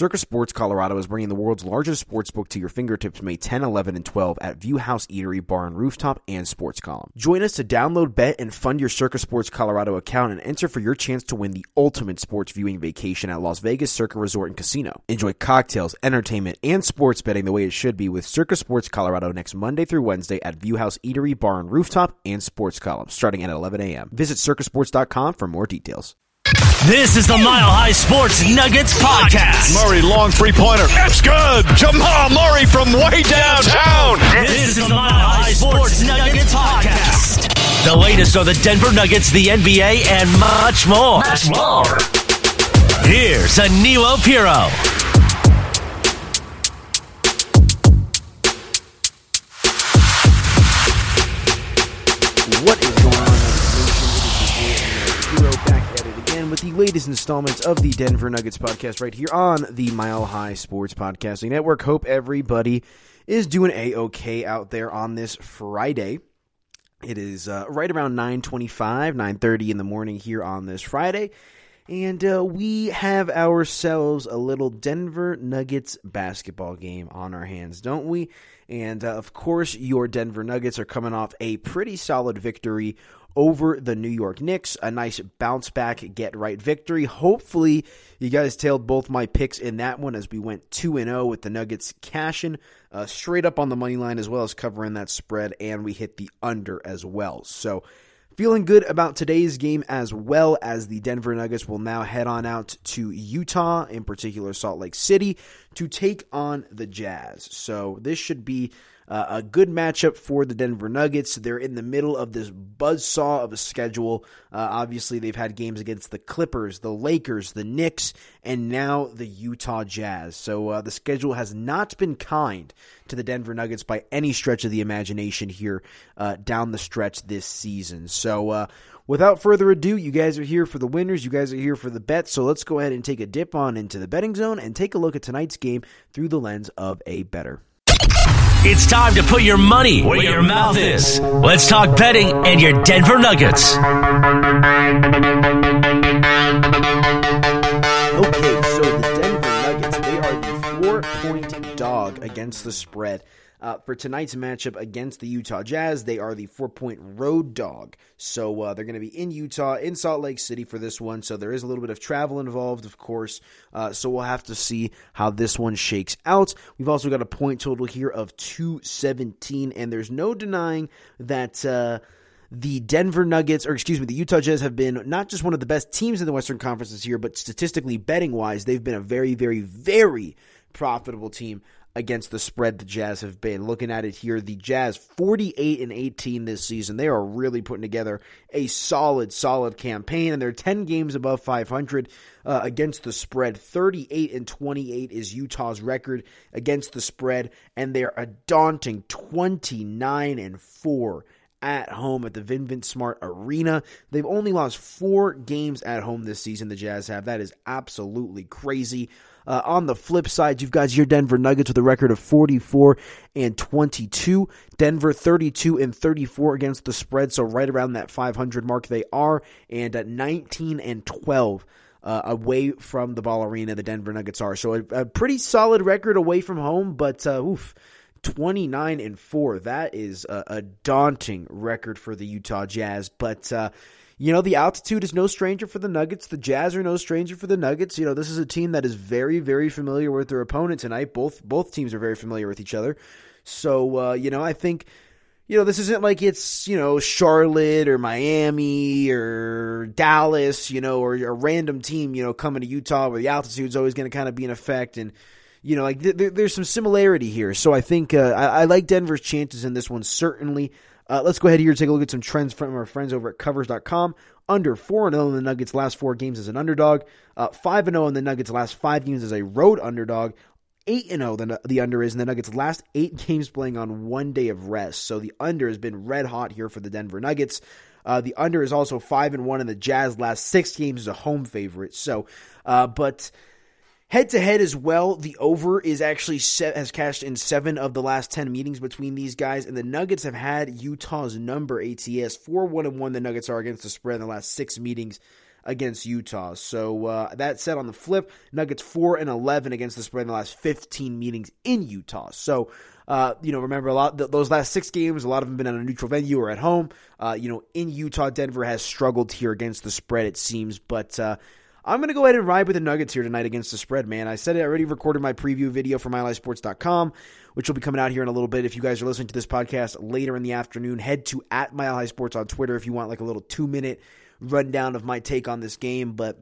Circa Sports Colorado is bringing the world's largest sports book to your fingertips May 10, 11, and 12 at View House Eatery, Bar and Rooftop, and Sports Column. Join us to download, bet, and fund your Circa Sports Colorado account and enter for your chance to win the ultimate sports viewing vacation at Las Vegas Circa Resort and Casino. Enjoy cocktails, entertainment, and sports betting the way it should be with Circa Sports Colorado next Monday through Wednesday at View House Eatery, Bar and Rooftop, and Sports Column, starting at 11 a.m. Visit circasports.com for more details. This is the Mile High Sports Nuggets podcast. Murray, long three pointer. It's good. Jamal Murray from way downtown. This is the Mile High Sports Nuggets podcast. The latest on the Denver Nuggets, the NBA, and much more. Much more. Here's Aniello Piro. With the latest installments of the Denver Nuggets podcast right here on the Mile High Sports Podcasting Network. Hope everybody is doing a-okay out there on this Friday. It is uh, right around 9.25, 9.30 in the morning here on this Friday. And uh, we have ourselves a little Denver Nuggets basketball game on our hands, don't we? And uh, of course, your Denver Nuggets are coming off a pretty solid victory over the New York Knicks. A nice bounce back, get right victory. Hopefully, you guys tailed both my picks in that one as we went 2 0 with the Nuggets cashing uh, straight up on the money line as well as covering that spread, and we hit the under as well. So, Feeling good about today's game as well as the Denver Nuggets will now head on out to Utah, in particular Salt Lake City, to take on the Jazz. So this should be a good matchup for the Denver Nuggets. They're in the middle of this buzzsaw of a schedule. Uh, obviously, they've had games against the Clippers, the Lakers, the Knicks, and now the Utah Jazz. So uh, the schedule has not been kind to the Denver Nuggets by any stretch of the imagination here uh, down the stretch this season. So, uh, without further ado, you guys are here for the winners. You guys are here for the bets. So, let's go ahead and take a dip on into the betting zone and take a look at tonight's game through the lens of a bettor. It's time to put your money where your mouth is. Let's talk betting and your Denver Nuggets. Okay, so the Denver Nuggets, they are the four point dog against the spread. Uh, for tonight's matchup against the Utah Jazz, they are the four point road dog. So uh, they're going to be in Utah, in Salt Lake City for this one. So there is a little bit of travel involved, of course. Uh, so we'll have to see how this one shakes out. We've also got a point total here of 217, and there's no denying that uh, the Denver Nuggets, or excuse me, the Utah Jazz have been not just one of the best teams in the Western Conference this year, but statistically betting wise, they've been a very, very, very profitable team against the spread the Jazz have been. Looking at it here, the Jazz 48 and 18 this season. They are really putting together a solid, solid campaign, and they're 10 games above 500 uh, against the spread. 38 and 28 is Utah's record against the spread, and they're a daunting 29 and 4 at home at the Vivint Smart Arena. They've only lost four games at home this season, the Jazz have. That is absolutely crazy. Uh, on the flip side, you've got your Denver Nuggets with a record of 44 and 22. Denver 32 and 34 against the spread, so right around that 500 mark they are, and at 19 and 12. Uh, away from the ball arena, the Denver Nuggets are. So a, a pretty solid record away from home, but uh, oof, 29 and 4. That is a, a, daunting record for the Utah Jazz. But, uh, you know, the altitude is no stranger for the Nuggets. The Jazz are no stranger for the Nuggets. You know, this is a team that is very, very familiar with their opponent tonight. Both both teams are very familiar with each other. So, uh, you know, I think you know, this isn't like it's, you know, Charlotte or Miami or Dallas, you know, or a random team, you know, coming to Utah where the altitude's always going to kind of be in effect. And, you know, like th- there's some similarity here. So I think uh, I-, I like Denver's chances in this one, certainly. Uh, let's go ahead here and take a look at some trends from our friends over at covers.com. Under 4 0 in the Nuggets' last four games as an underdog, uh, 5 0 in the Nuggets' last five games as a road underdog. 8 0 the, the under is in the Nuggets' last eight games playing on one day of rest. So the under has been red hot here for the Denver Nuggets. Uh, the under is also 5 and 1 in the Jazz last six games as a home favorite. So, uh, but Head to head as well, the over is actually set, has cashed in seven of the last ten meetings between these guys, and the Nuggets have had Utah's number ATS four one and one. The Nuggets are against the spread in the last six meetings against Utah. So uh, that said, on the flip, Nuggets four and eleven against the spread in the last fifteen meetings in Utah. So. Uh, you know, remember a lot th- those last six games. A lot of them been at a neutral venue or at home. Uh, you know, in Utah, Denver has struggled here against the spread. It seems, but uh, I'm going to go ahead and ride with the Nuggets here tonight against the spread, man. I said it, I already recorded my preview video for MileHighSports.com, which will be coming out here in a little bit. If you guys are listening to this podcast later in the afternoon, head to at Mile High Sports on Twitter if you want like a little two minute rundown of my take on this game. But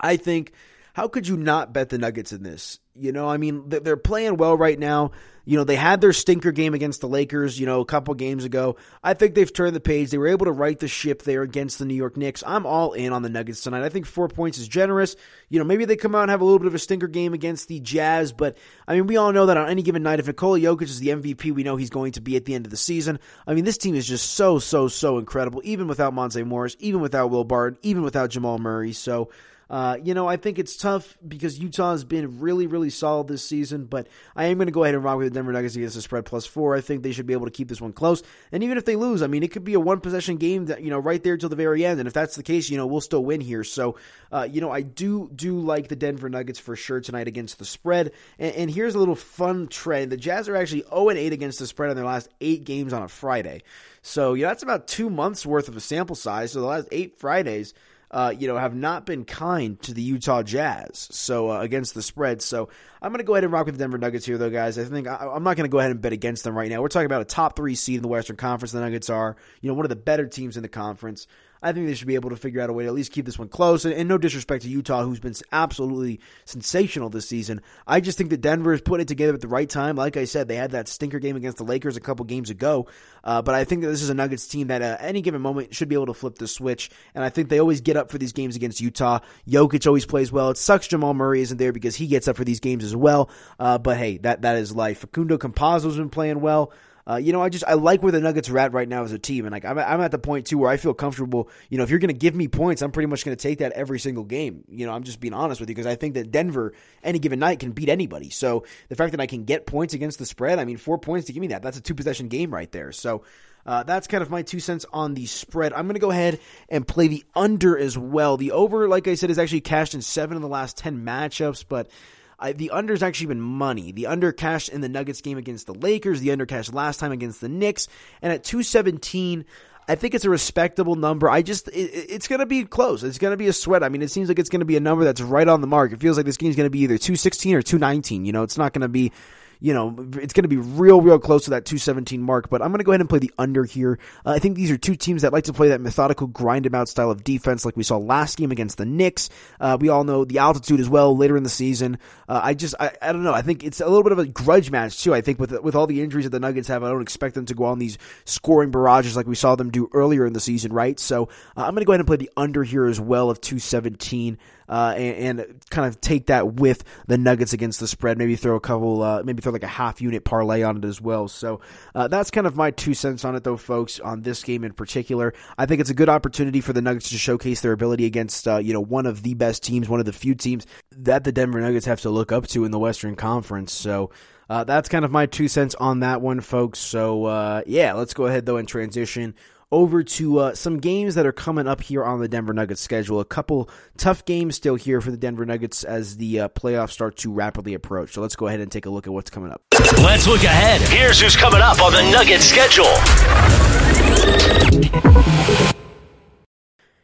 I think, how could you not bet the Nuggets in this? You know, I mean, they're playing well right now. You know, they had their stinker game against the Lakers, you know, a couple games ago. I think they've turned the page. They were able to right the ship there against the New York Knicks. I'm all in on the Nuggets tonight. I think four points is generous. You know, maybe they come out and have a little bit of a stinker game against the Jazz, but I mean, we all know that on any given night, if Nikola Jokic is the MVP, we know he's going to be at the end of the season. I mean, this team is just so, so, so incredible, even without Monte Morris, even without Will Barton, even without Jamal Murray. So, uh, you know, I think it's tough because Utah has been really, really solid this season, but I am going to go ahead and rock with the Denver Nuggets against the spread plus four. I think they should be able to keep this one close. And even if they lose, I mean, it could be a one possession game that, you know, right there till the very end. And if that's the case, you know, we'll still win here. So, uh, you know, I do, do like the Denver Nuggets for sure tonight against the spread. And, and here's a little fun trend. The Jazz are actually 0 8 against the spread in their last eight games on a Friday. So, you know, that's about two months worth of a sample size. So the last eight Fridays, uh, you know, have not been kind to the Utah Jazz. So uh, against the spread. So I'm going to go ahead and rock with the Denver Nuggets here, though, guys. I think I, am not going to go ahead and bet against them right now. We're talking about a top three seed in the Western Conference. The Nuggets are, you know, one of the better teams in the conference. I think they should be able to figure out a way to at least keep this one close. And, and, no disrespect to Utah, who's been absolutely sensational this season. I just think that Denver has put it together at the right time. Like I said, they had that stinker game against the Lakers a couple games ago. Uh, but I think that this is a Nuggets team that at any given moment should be able to flip the switch. And I think they always get up for these games against Utah. Jokic always plays well. It sucks Jamal Murray isn't there because he gets up for these games as well. Uh, but hey, that, that is life. Facundo Campazzo's been playing well. Uh, you know, I just I like where the Nuggets are at right now as a team, and like I'm, I'm at the point too where I feel comfortable. You know, if you're going to give me points, I'm pretty much going to take that every single game. You know, I'm just being honest with you because I think that Denver any given night can beat anybody. So the fact that I can get points against the spread, I mean, four points to give me that, that's a two possession game right there. So. Uh, that's kind of my two cents on the spread. I'm going to go ahead and play the under as well. The over, like I said, is actually cashed in seven of the last 10 matchups, but I, the under's actually been money. The under cashed in the Nuggets game against the Lakers. The under cashed last time against the Knicks. And at 217, I think it's a respectable number. I just, it, it's going to be close. It's going to be a sweat. I mean, it seems like it's going to be a number that's right on the mark. It feels like this game's going to be either 216 or 219. You know, it's not going to be you know, it's going to be real, real close to that 217 mark. But I'm going to go ahead and play the under here. Uh, I think these are two teams that like to play that methodical, grind them out style of defense, like we saw last game against the Knicks. Uh, we all know the altitude as well later in the season. Uh, I just, I, I don't know. I think it's a little bit of a grudge match too. I think with with all the injuries that the Nuggets have, I don't expect them to go on these scoring barrages like we saw them do earlier in the season, right? So uh, I'm going to go ahead and play the under here as well of 217 uh, and, and, kind of take that with the Nuggets against the spread. Maybe throw a couple, uh, maybe throw like a half unit parlay on it as well. So uh, that's kind of my two cents on it, though, folks. On this game in particular, I think it's a good opportunity for the Nuggets to showcase their ability against uh, you know one of the best teams, one of the few teams that the Denver Nuggets have to look up to in the Western Conference. So. Uh, that's kind of my two cents on that one, folks. So, uh, yeah, let's go ahead, though, and transition over to uh, some games that are coming up here on the Denver Nuggets schedule. A couple tough games still here for the Denver Nuggets as the uh, playoffs start to rapidly approach. So let's go ahead and take a look at what's coming up. Let's look ahead. Here's who's coming up on the Nuggets schedule.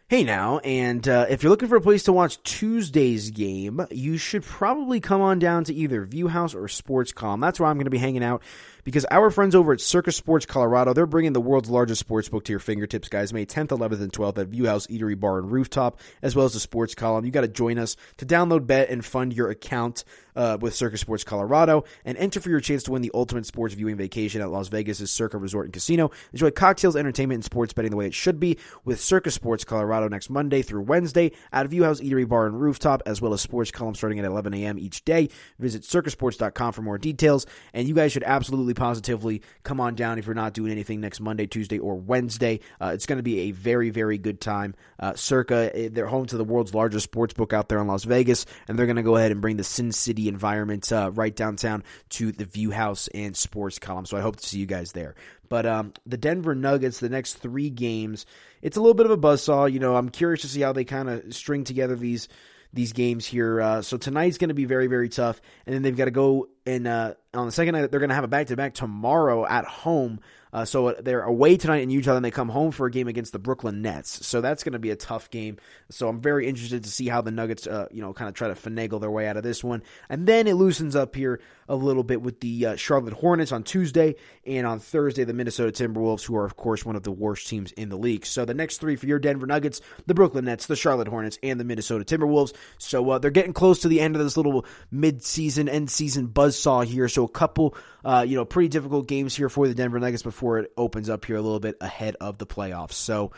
Hey now, and uh, if you're looking for a place to watch Tuesday's game, you should probably come on down to either Viewhouse or Sports Column. That's where I'm going to be hanging out because our friends over at Circa Sports Colorado, they're bringing the world's largest sports book to your fingertips, guys. May 10th, 11th, and 12th at Viewhouse Eatery Bar and Rooftop, as well as the Sports Column. You got to join us to download, bet, and fund your account uh, with Circa Sports Colorado and enter for your chance to win the ultimate sports viewing vacation at Las Vegas' Circa Resort and Casino. Enjoy cocktails, entertainment, and sports betting the way it should be with Circa Sports Colorado next Monday through Wednesday at Viewhouse Eatery Bar and Rooftop, as well as Sports Column starting at 11 a.m. each day. Visit circasports.com for more details, and you guys should absolutely positively come on down if you're not doing anything next Monday, Tuesday, or Wednesday. Uh, it's going to be a very, very good time. Uh, Circa, eh, they're home to the world's largest sports book out there in Las Vegas, and they're going to go ahead and bring the Sin City environment uh, right downtown to the View House and Sports column. So I hope to see you guys there. But um, the Denver Nuggets, the next three games, it's a little bit of a buzzsaw. You know, I'm curious to see how they kind of string together these these games here. Uh, so tonight's going to be very, very tough. And then they've got to go and uh, on the second night, they're going to have a back to back tomorrow at home uh, so they're away tonight in Utah, and they come home for a game against the Brooklyn Nets. So that's going to be a tough game. So I'm very interested to see how the Nuggets, uh, you know, kind of try to finagle their way out of this one. And then it loosens up here a little bit with the uh, Charlotte Hornets on Tuesday, and on Thursday the Minnesota Timberwolves, who are of course one of the worst teams in the league. So the next three for your Denver Nuggets: the Brooklyn Nets, the Charlotte Hornets, and the Minnesota Timberwolves. So uh, they're getting close to the end of this little mid-season, end-season buzzsaw here. So a couple, uh, you know, pretty difficult games here for the Denver Nuggets before before it opens up here a little bit ahead of the playoffs. So,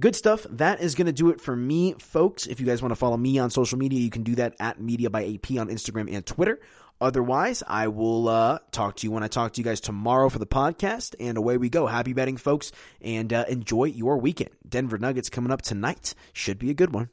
good stuff. That is going to do it for me, folks. If you guys want to follow me on social media, you can do that at Media by AP on Instagram and Twitter. Otherwise, I will uh, talk to you when I talk to you guys tomorrow for the podcast. And away we go. Happy betting, folks, and uh, enjoy your weekend. Denver Nuggets coming up tonight. Should be a good one.